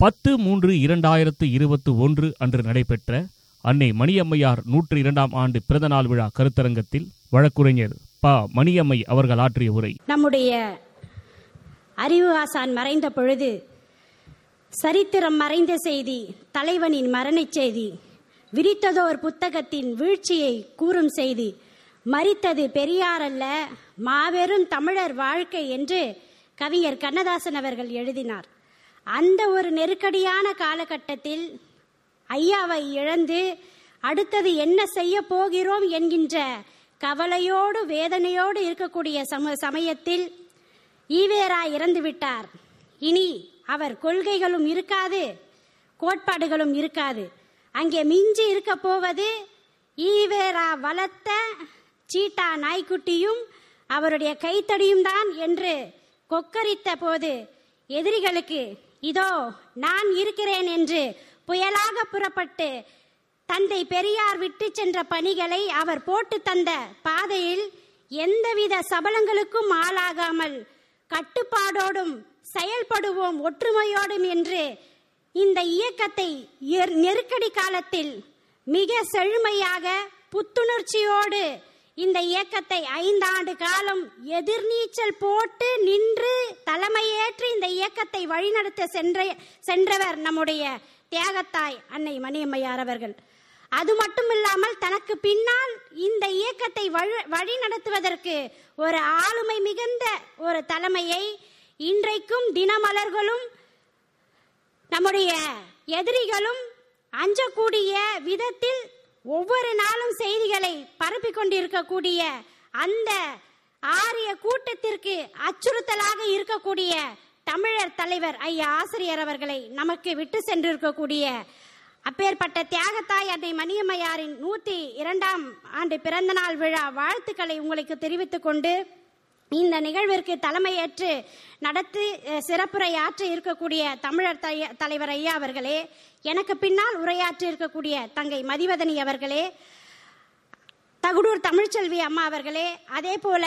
பத்து மூன்று இரண்டாயிரத்து இருபத்தி ஒன்று அன்று நடைபெற்ற அன்னை மணியம்மையார் நூற்று இரண்டாம் ஆண்டு பிறந்தநாள் விழா கருத்தரங்கத்தில் வழக்குரைஞர் ப. மணியம்மை அவர்கள் ஆற்றிய உரை. நம்முடைய அறிவு ஆசான் மறைந்த பொழுது சரித்திரம் மறைந்த செய்தி தலைவனின் மரணச் செய்தி விரித்ததோர் புத்தகத்தின் வீழ்ச்சியை கூறும் செய்தி மறித்தது பெரியார் அல்ல மாபெரும் தமிழர் வாழ்க்கை என்று கவிஞர் கண்ணதாசன் அவர்கள் எழுதினார். அந்த ஒரு நெருக்கடியான காலகட்டத்தில் ஐயாவை இழந்து அடுத்தது என்ன செய்ய போகிறோம் என்கின்ற கவலையோடு வேதனையோடு இருக்கக்கூடிய சம சமயத்தில் ஈவேரா இறந்து விட்டார். இனி அவர் கொள்கைகளும் இருக்காது கோட்பாடுகளும் இருக்காது. அங்கே மிஞ்சி இருக்க போவது ஈவேரா வளர்த்த சீட்டா நாய்க்குட்டியும் அவருடைய கைத்தடியும் தான் என்று கொக்கரித்த போது எதிரிகளுக்கு இதோ நான் இருக்கிறேன் என்று புயலாக புறப்பட்டு தந்தை பெரியார் விட்டு சென்ற பணிகளை அவர் போட்டு தந்த பாதையில் எந்தவித சபலங்களுக்கும் ஆளாகாமல் கட்டுப்பாடோடும் செயல்படுவோம் ஒற்றுமையோடும் என்று இந்த இயக்கத்தை நெருக்கடி காலத்தில் மிக செழுமையாக புத்துணர்ச்சியோடு இந்த இயக்கத்தை ஐந்தாண்டு காலம் எதிர்நீச்சல் போட்டு நின்று தலைமையேற்று இந்த இயக்கத்தை வழிநடத்த சென்ற சென்றவர் நம்முடைய தியாகத்தாய் அன்னை மணியம்மையார் அவர்கள். அது மட்டும் இல்லாமல் தனக்கு பின்னால் இந்த இயக்கத்தை வழி நடத்துவதற்கு ஒரு ஆளுமை மிகுந்த ஒரு தலைமையை இன்றைக்கும் தினமலர்களும் நம்முடைய எதிரிகளும் அஞ்சக்கூடிய விதத்தில் ஒவ்வொரு நாளும் செய்திகளை பரப்பிக் கொண்டிருக்கக்கூடிய அந்த ஆரிய கூட்டத்திற்கு அச்சுறுத்தலாக இருக்கக்கூடிய தமிழர் தலைவர் ஐயா ஆசிரியர் அவர்களை நமக்கு விட்டு சென்றிருக்கக்கூடிய அப்பேற்பட்ட தியாகத்தாய் அன்னை மணியம்மையாரின் நூத்தி இரண்டாம் ஆண்டு பிறந்தநாள் விழா வாழ்த்துக்களை உங்களுக்கு தெரிவித்துக் கொண்டு இந்த நிகழ்விற்கு தலைமையேற்று நடத்தி சிறப்புரையாற்ற இருக்கக்கூடிய தமிழர் தலைவர் ஐயா அவர்களே எனக்கு பின்னால் உரையாற்ற இருக்கக்கூடிய தங்கை மதிவதனி அவர்களே தகுடூர் தமிழ்ச்செல்வி அம்மா அவர்களே அதே போல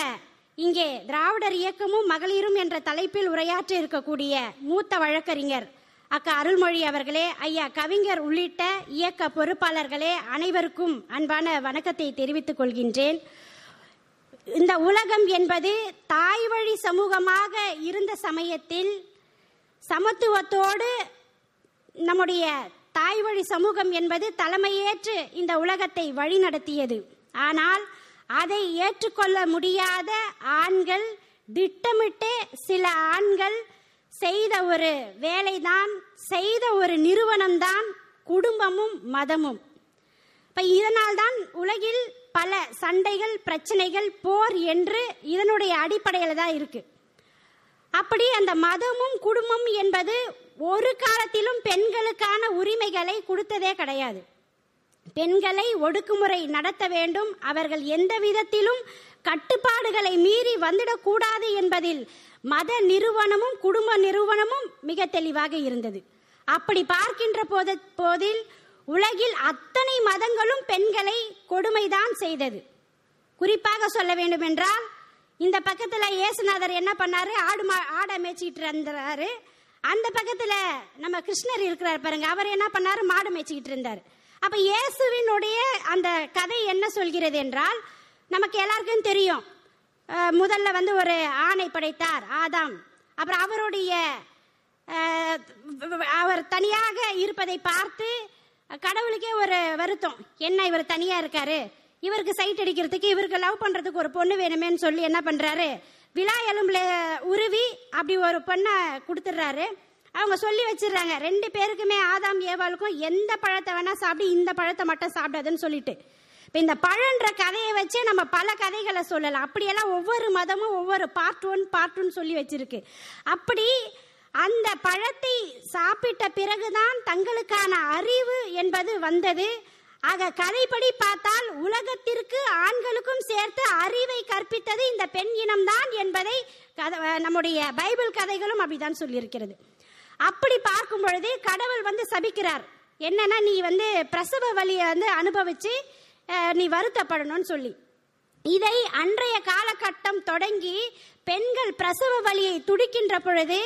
இங்கே திராவிடர் இயக்கமும் மகளிரும் என்ற தலைப்பில் உரையாற்ற இருக்கக்கூடிய மூத்த வழக்கறிஞர் அக்கா அருள்மொழி அவர்களே ஐயா கவிஞர் உள்ளிட்ட இயக்க பொறுப்பாளர்களே அனைவருக்கும் அன்பான வணக்கத்தை தெரிவித்துக் கொள்கின்றேன். இந்த உலகம் என்பது தாய் வழி சமூகமாக இருந்த சமயத்தில் சமத்துவத்தோடு நம்முடைய தாய் வழி சமூகம் என்பது தலைமையேற்று இந்த உலகத்தை வழிநடத்தியது. ஆனால் அதை ஏற்றுக்கொள்ள முடியாத ஆண்கள் திட்டமிட்டு சில ஆண்கள் செய்த ஒரு வேலைதான் செய்த ஒரு நிறுவனம்தான் குடும்பமும் மதமும். இப்ப இதனால் தான் உலகில் பல சண்டைகள் பிரச்சனைகள் போர் என்று இதனுடைய அடிப்படையில் தான் இருக்கு. அப்படி அந்த மதமும் குடும்பம் என்பது ஒரு காலத்திலும் பெண்களுக்கான உரிமைகளை கொடுத்ததே கிடையாது. பெண்களை ஒடுக்குமுறை நடத்த வேண்டும். அவர்கள் எந்த விதத்திலும் கட்டுப்பாடுகளை மீறி வந்துடக்கூடாது என்பதில் மத நிறுவனமும் குடும்ப நிறுவனமும் மிக தெளிவாக இருந்தது. அப்படி பார்க்கின்ற போது போதில் உலகில் அத்தனை மதங்களும் பெண்களை கொடுமைதான் செய்தது. குறிப்பாக சொல்ல வேண்டும் என்றால் இந்த பக்கத்துல இயேசுநாதர் என்ன பண்ணாரு? ஆடு மா ஆடை மேய்ச்சிட்டு இருந்தாரு. அந்த பக்கத்துல நம்ம கிருஷ்ணர் இருக்கிறார் பாருங்க அவர் என்ன பண்ணாரு? மாடு மேய்ச்சிக்கிட்டு இருந்தார். அப்ப இயேசுவினுடைய அந்த கதை என்ன சொல்கிறது என்றால் நமக்கு எல்லாருக்கும் தெரியும். முதல்ல வந்து ஒரு ஆணை படைத்தார் ஆதாம். அப்புறம் அவருடைய அவர் தனியாக இருப்பதை பார்த்து கடவுளுக்கே ஒரு வருத்தம். என்ன இவர் தனியா இருக்காரு? இவருக்கு சைட் அடிக்கிறதுக்கு இவருக்கு லவ் பண்றதுக்கு ஒரு பொண்ணு வேணுமேன்னு சொல்லி என்ன பண்றாரு? விழா எலும்புல உருவி அப்படி ஒரு பொண்ணை கொடுத்துட்றாரு. அவங்க சொல்லி வச்சிடுறாங்க. ரெண்டு பேருக்குமே ஆதாம் ஏவாளுக்கும் எந்த பழத்தை வேணா சாப்பிட்டு இந்த பழத்தை மட்டும் சாப்பிடாதுன்னு சொல்லிட்டு. இப்ப இந்த பழன்ற கதையை வச்சே நம்ம பல கதைகளை சொல்லலாம். அப்படியெல்லாம் ஒவ்வொரு மதமும் ஒவ்வொரு பார்ட் ஒன் பார்ட் ஒன் சொல்லி வச்சிருக்கு. அப்படி அந்த பழத்தை சாப்பிட்ட பிறகுதான் தங்களுக்கான அறிவு என்பது வந்தது. ஆக கதைப்படி பார்த்தால் உலகத்திற்கு ஆண்களுக்கும் சேர்த்து அறிவை கற்பித்தது இந்த பெண் இனம்தான் என்பதை கத- நம்முடைய பைபிள் கதைகளும் அப்படிதான் சொல்லியிருக்கிறது. அப்படி பார்க்கும் பொழுது கடவுள் வந்து சபிக்கிறார். என்னன்னா நீ வந்து பிரசவ வழியை வந்து அனுபவிச்சு நீ வருத்தப்படணும்னு சொல்லி. இதை அன்றைய காலகட்டம் தொடங்கி பெண்கள் பிரசவ வலியை துடிக்கின்ற பொழுது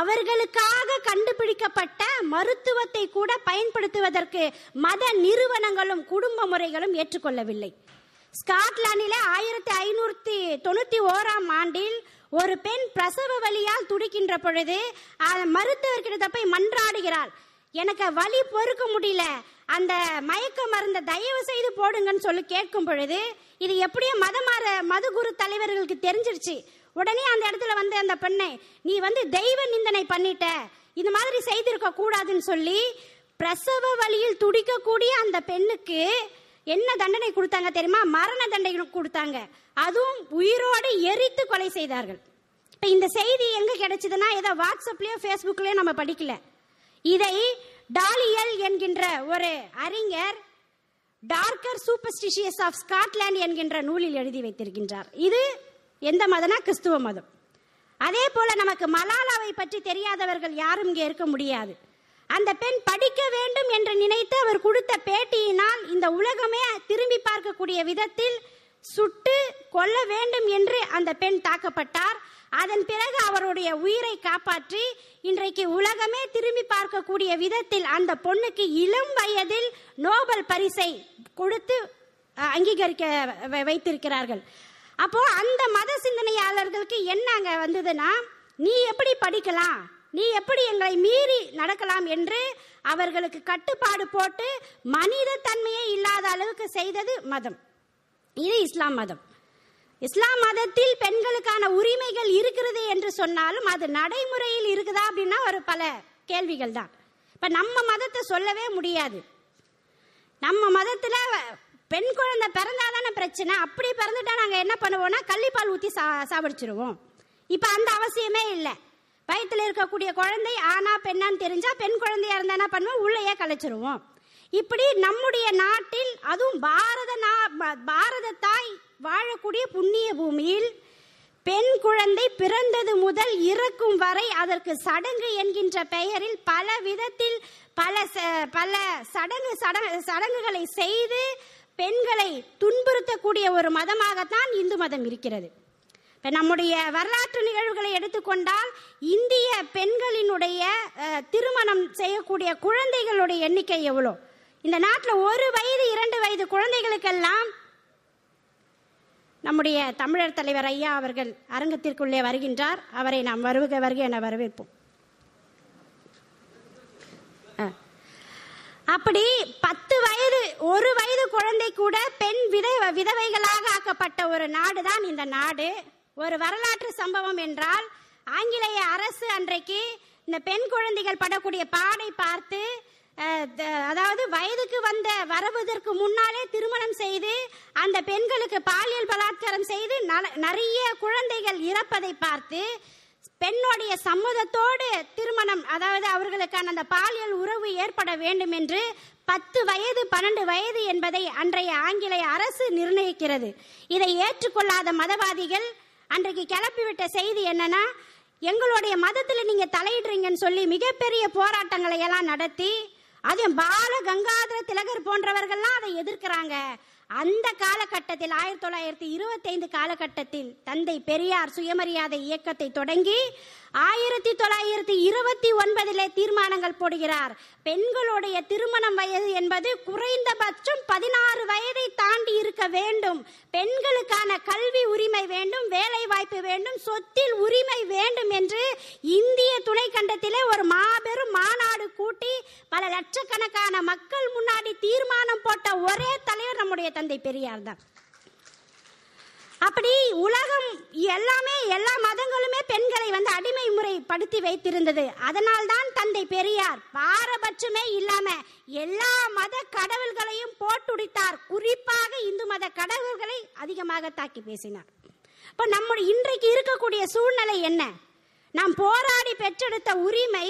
அவர்களுக்காக கண்டுபிடிக்கப்பட்ட மருத்துவத்தை கூட பயன்படுத்துவதற்கு மத நிறுவனங்களும் குடும்ப முறைகளும் ஏற்றுக்கொள்ளவில்லை. ஸ்காட்லாந்தில ஆயிரத்தி ஐநூத்தி தொண்ணூத்தி ஓராம் ஆண்டில் ஒரு பெண் பிரசவ வலியால் துடிக்கின்ற பொழுது மருத்துவர்கிட்ட போய் மன்றாடுகிறாள். எனக்கு வலி பொறுக்க முடியல. அந்த மயக்க மருந்த தயவு செய்து போடுங்கன்னு சொல்லி கேட்கும் பொழுது இது எப்படியோ மதமாற மதுகுரு தலைவர்களுக்கு தெரிஞ்சிருச்சு. உடனே அந்த இடத்துல வந்து அந்த பெண்ணை நீ வந்து தெய்வ நிந்தனை பண்ணிட்ட. இந்த மாதிரி செய்திருக்க கூடாதுன்னு சொல்லி பிரசவ வழியில் துடிக்கக்கூடிய அந்த பெண்ணுக்கு என்ன தண்டனை கொடுத்தாங்க தெரியுமா? மரண தண்டனை கொடுத்தாங்க. அதுவும் உயிரோடு எரித்து கொலை செய்தார்கள். இப்ப இந்த செய்தி எங்க கிடைச்சதுன்னா ஏதோ வாட்ஸ்அப்லயோ ஃபேஸ்புக்லயோ நம்ம படிக்கல. இதை டாலியல் என்கின்ற ஒரு அறிஞர் டார்க்கர் சூப்பர்ஸ்டிஷியஸ் ஆஃப் ஸ்காட்லாண்ட் என்கின்ற நூலில் எழுதி வைத்திருக்கின்றார். இது எந்த மதம்னா கிறிஸ்துவ மதம். அதே போல நமக்கு மலாலாவை பற்றி தெரியாதவர்கள் யாரும் இங்கே இருக்க முடியாது. அந்த பெண் படிக்க வேண்டும் என்று நினைத்து அவர் கொடுத்த பேட்டியினால் இந்த உலகமே திரும்பி பார்க்கக்கூடிய விதத்தில் சுட்டு கொல்ல வேண்டும் என்று அந்த பெண் தாக்கப்பட்டார். அதன் பிறகு அவருடைய உயிரை காப்பாற்றி இன்றைக்கு உலகமே திரும்பி பார்க்கக்கூடிய விதத்தில் அந்த பொண்ணுக்கு இளம் வயதில் நோபல் பரிசை கொடுத்து அங்கீகரிக்க வ- வைத்திருக்கிறார்கள். அப்போ அந்த மத சிந்தனையாளர்களுக்கு என்ன அங்க வந்ததுன்னா நீ எப்படி படிக்கலாம்? நீ எப்படி எங்களை மீறி நடக்கலாம்? என்று அவர்களுக்கு கட்டுப்பாடு போட்டு மனித தன்மையே இல்லாத அளவுக்கு செய்தது மதம். இது இஸ்லாம் மதம். இஸ்லாம் மதத்தில் பெண்களுக்கான உரிமைகள் இருக்கிறது என்று சொன்னாலும் அது நடைமுறையில் இருக்குதா அப்படின்னா ஒரு பல கேள்விகள் தான். இப்ப நம்ம மதத்தை சொல்லவே முடியாது. நம்ம மதத்துல பெண் குழந்தை பிறந்தாதானே பிரச்சனை. அப்படி பிறந்துட்டா நாங்க என்ன பண்ணுவோம்னா கள்ளிப்பால் ஊத்தி சா சாப்பிடிச்சிருவோம். இப்ப அந்த அவசியமே இல்லை. வயிற்றில் இருக்கக்கூடிய குழந்தை ஆனா பெண்ணான்னு தெரிஞ்சா பெண் குழந்தையா இருந்தா என்ன பண்ணுவோம்? உள்ளேயே கலைச்சிருவோம். இப்படி நம்முடைய நாட்டில் அதுவும் பாரத நா- பாரத தாய் வாழக்கூடிய புண்ணிய பூமியில் பெண் குழந்தை பிறந்தது முதல் இறக்கும் வரை அதற்கு சடங்கு என்கின்ற பெயரில் பல விதத்தில் பல ச- பல சடங்கு சடங்குகளை செய்து பெண்களை துன்புறுத்தக்கூடிய ஒரு மதமாகத்தான் இந்து மதம் இருக்கிறது. இப்போ நம்முடைய வரலாற்று நிகழ்வுகளை எடுத்துக்கொண்டால் இந்திய பெண்களினுடைய திருமணம் செய்யக்கூடிய குழந்தைகளுடைய எண்ணிக்கை எவ்வளோ? இந்த நாட்டில் ஒரு வயது இரண்டு வயது குழந்தைகளுக்கெல்லாம் நம்முடைய தமிழர் தலைவர் ஐயா அவர்கள் அரங்கத்திற்குள்ளே வருகின்றார். அவரை நாம் வருக வருக என வரவேற்போம். அப்படி பத்து வயது ஒரு வயது குழந்தை கூட பெண் வித விதவைகளாக ஆக்கப்பட்ட ஒரு நாடு தான் இந்த நாடு. ஒரு வரலாற்று சம்பவம் என்றால் ஆங்கிலேய அரசு அன்றைக்கு இந்த பெண் குழந்தைகள் படக்கூடிய பாடை பார்த்து அதாவது வயதுக்கு வந்த வரவதற்கு முன்னாலே திருமணம் செய்து அந்த பெண்களுக்கு பாலியல் பலாத்காரம் செய்து நல- நிறைய குழந்தைகள் இறப்பதை பார்த்து பெண்ணுடைய சம்மதத்தோடு திருமணம் அதாவது அவர்களுக்கான அந்த பாலியல் உறவு ஏற்பட வேண்டும் என்று பத்து வயது பன்னெண்டு வயது என்பதை அன்றைய ஆங்கிலேய அரசு நிர்ணயிக்கிறது. இதை ஏற்றுக்கொள்ளாத மதவாதிகள் அன்றைக்கு கிளப்பிவிட்ட செய்தி என்னன்னா எங்களுடைய மதத்தில் நீங்க தலையிடுறீங்கன்னு சொல்லி மிகப்பெரிய போராட்டங்களை எல்லாம் நடத்தி அதுவும் பால கங்காதர திலகர் போன்றவர்கள்லாம் அதை எதிர்க்கிறாங்க. அந்த காலகட்டத்தில் ஆயிரத்தி தொள்ளாயிரத்தி இருபத்தைந்து காலகட்டத்தில் தந்தை பெரியார் சுயமரியாதை இயக்கத்தை தொடங்கி ஆயிரத்தி தொள்ளாயிரத்தி இருபத்தி ஒன்பதிலே தீர்மானங்கள் போடுகிறார். பெண்களுடைய திருமணம் வயது என்பது குறைந்தபட்சம் பதினாறு வயதை தாண்டி இருக்க வேண்டும். பெண்களுக்கான கல்வி உரிமை வேண்டும் வேலை வாய்ப்பு வேண்டும் சொத்தில் உரிமை வேண்டும் என்று இந்திய துணைக்கண்டத்திலே ஒரு மாபெரும் மாநாடு கூட்டி பல லட்சக்கணக்கான மக்கள் முன்னாடி தீர்மானம் போட்ட ஒரே தலைவர் நம்முடைய தந்தை பெரியார் தான். அப்படி உலகம் எல்லாமே எல்லா மதங்களுமே பெண்களை வந்து அடிமை முறைப்படுத்தி வைத்திருந்தது. அதனால்தான் தந்தை பெரியார் பாரபட்சமே இல்லாம எல்லா மத கடவுள்களையும் போட்டுடித்தார். குறிப்பாக இந்து மத கடவுள்களை அதிகமாக தாக்கி பேசினார். இப்ப நம்முடைய இன்றைக்கு இருக்கக்கூடிய சூழ்நிலை என்ன? நாம் போராடி பெற்றெடுத்த உரிமை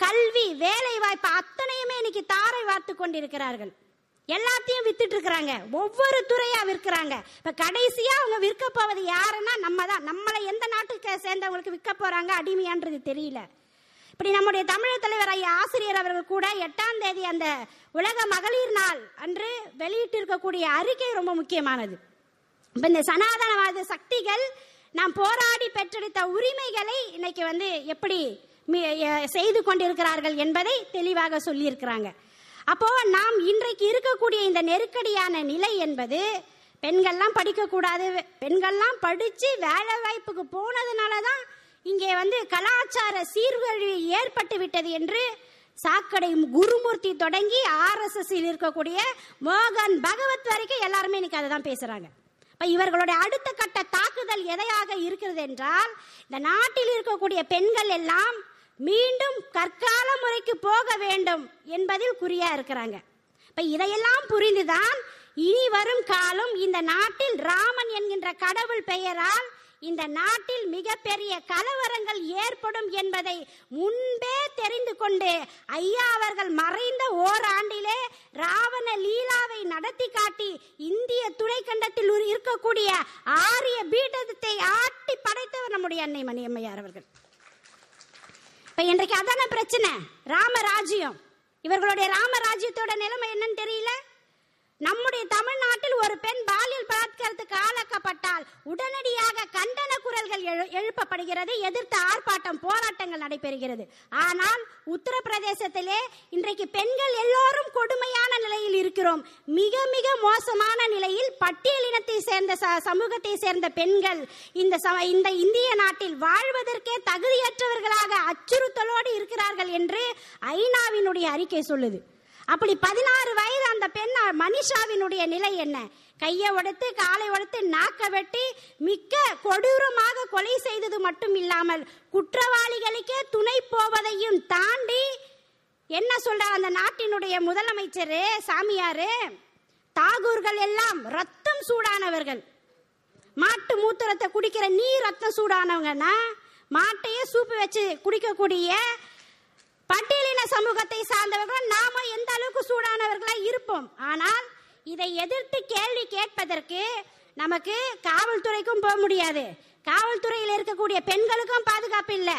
கல்வி வேலை வாய்ப்பு அத்தனையுமே இன்னைக்கு தாரை வார்த்து கொண்டிருக்கிறார்கள். எல்லாத்தையும் வித்துட்டு இருக்கிறாங்க ஒவ்வொரு துறையா விற்கிறாங்க. இப்ப கடைசியா அவங்க விற்க போவது யாருன்னா நம்ம தான் நம்மளை எந்த நாட்டுக்கு சேர்ந்தவங்களுக்கு விற்க போறாங்க அடிமையான்றது தெரியல. இப்படி நம்முடைய தமிழர் தலைவர் ஐயா ஆசிரியர் அவர்கள் கூட எட்டாம் தேதி அந்த உலக மகளிர் நாள் அன்று வெளியிட்டிருக்கக்கூடிய அறிக்கை ரொம்ப முக்கியமானது. இப்ப இந்த சனாதனவாத சக்திகள் நாம் போராடி பெற்றெடுத்த உரிமைகளை இன்னைக்கு வந்து எப்படி மி- செய்து கொண்டிருக்கிறார்கள் என்பதை தெளிவாக சொல்லியிருக்கிறாங்க. அப்போ நாம் இன்றைக்கு இருக்கக்கூடிய இந்த நெருக்கடியான நிலை என்பது பெண்கள்லாம் படிக்கக்கூடாது பெண்கள்லாம் படிச்சு வேலை வாய்ப்புக்கு போனதுனால தான் இங்கே வந்து கலாச்சார சீர்கழிவு ஏற்பட்டு விட்டது என்று சாக்கடை குருமூர்த்தி தொடங்கி ஆர்எஸ்எஸ்ஸில் இருக்கக்கூடிய மோகன் பகவத் வரைக்கும் எல்லாருமே இன்னைக்கு அதை தான் பேசுறாங்க. இப்ப இவர்களுடைய அடுத்த கட்ட தாக்குதல் எதையாக இருக்கிறது என்றால் இந்த நாட்டில் இருக்கக்கூடிய பெண்கள் எல்லாம் மீண்டும் கற்கால முறைக்கு போக வேண்டும் என்பதில் குறியா இருக்கிறாங்க. இப்ப இதையெல்லாம் புரிந்துதான் இனி வரும் காலம் இந்த நாட்டில் ராமன் என்கின்ற கடவுள் பெயரால் இந்த நாட்டில் மிகப்பெரிய கலவரங்கள் ஏற்படும் என்பதை முன்பே தெரிந்து கொண்டு ஐயா அவர்கள் மறைந்த ஓராண்டிலே ராவண லீலாவை நடத்தி காட்டி இந்திய துணைக்கண்டத்தில் இருக்கக்கூடிய ஆரிய பீடத்தை ஆட்டி படைத்தவர் நம்முடைய அன்னை மணியம்மையார் அவர்கள். இப்ப இன்றைக்கு அதான பிரச்சனை? ராமராஜ்யம். இவர்களுடைய ராமராஜ்யத்தோட நிலைமை என்னன்னு தெரியல? நம்முடைய தமிழ்நாட்டில் ஒரு பெண் பாலியல் பலாத்காரத்துக்கு ஆளாக்கப்பட்டால் உடனடியாக கண்டன குரல்கள் எழுப்பப்படுகிறது எதிர்த்து ஆர்ப்பாட்டம் போராட்டங்கள் நடைபெறுகிறது. ஆனால் உத்தரப்பிரதேசத்திலே இன்றைக்கு பெண்கள் எல்லோரும் கொடுமையான நிலையில் இருக்கிறோம். மிக மிக மோசமான நிலையில் பட்டியலினத்தை சேர்ந்த சமூகத்தை சேர்ந்த பெண்கள் இந்த இந்த இந்திய நாட்டில் வாழ்வதற்கே தகுதியற்றவர்களாக அச்சுறுத்தலோடு இருக்கிறார்கள் என்று ஐநாவினுடைய அறிக்கை சொல்லுது. அப்படி பதினாறு வயது அந்த பெண் மனிஷாவினுடைய நிலை என்ன? கையை உடைத்து காலை உடைத்து நாக்க வெட்டி மிக்க கொடூரமாக கொலை செய்தது மட்டும் இல்லாமல் குற்றவாளிகளுக்கே துணை போவதையும் தாண்டி என்ன சொல்றார் அந்த நாட்டினுடைய முதலமைச்சர் சாமியாரு? தாகூர்கள் எல்லாம் ரத்தம் சூடானவர்கள். மாட்டு மூத்திரத்தை குடிக்கிற நீர் ரத்தம் சூடானவங்கன்னா மாட்டையே சூப்பு வச்சு குடிக்கக்கூடிய பட்டியலின சமூகத்தை சார்ந்தவர்கள் நாம எந்த அளவுக்கு சூடானவர்களா இருப்போம். ஆனால் இதை எதிர்த்து கேள்வி கேட்பதற்கு நமக்கு காவல்துறைக்கும் போக முடியாது. காவல்துறையில் இருக்கக்கூடிய பெண்களுக்கும் பாதுகாப்பு இல்ல.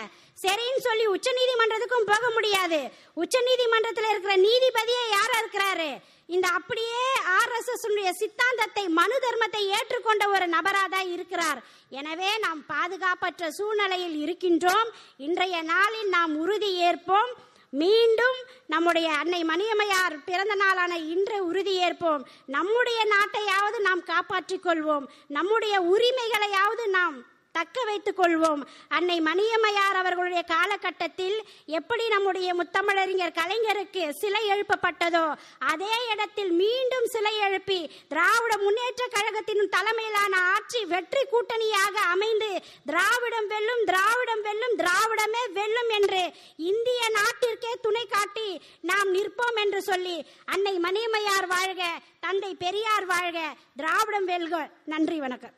சரின்னு சொல்லி உச்ச நீதிமன்றத்துக்கும் போக முடியாது. உச்ச நீதிமன்றத்தில் இருக்கிற நீதிபதியே யாரா இருக்கிறாரு? இந்த அப்படியே ஆர்எஸ்எஸ் சித்தாந்தத்தை மனு தர்மத்தை ஏற்றுக்கொண்ட ஒரு நபராக இருக்கிறார். எனவே நாம் பாதுகாப்பற்ற சூழ்நிலையில் இருக்கின்றோம். இன்றைய நாளில் நாம் உறுதி ஏற்போம். மீண்டும் நம்முடைய அன்னை மணியம்மையார் பிறந்த நாளான இன்று உறுதி ஏற்போம். நம்முடைய நாட்டையாவது நாம் காப்பாற்றிக் கொள்வோம். நம்முடைய உரிமைகளையாவது நாம் தக்க வைத்துக் கொள்வோம். அன்னை மணியம்மையார் அவர்களுடைய காலகட்டத்தில் எப்படி நம்முடைய முத்தமிழறிஞர் கலைஞருக்கு சிலை எழுப்பப்பட்டதோ அதே இடத்தில் மீண்டும் சிலை எழுப்பி திராவிட முன்னேற்ற கழகத்தின் தலைமையிலான ஆட்சி வெற்றி கூட்டணியாக அமைந்து திராவிடம் வெல்லும் திராவிடம் வெல்லும் திராவிடமே வெல்லும் என்று இந்திய நாட்டிற்கே துணை காட்டி நாம் நிற்போம் என்று சொல்லி அன்னை மணியம்மையார் வாழ்க தந்தை பெரியார் வாழ்க திராவிடம் வெல்க. நன்றி வணக்கம்.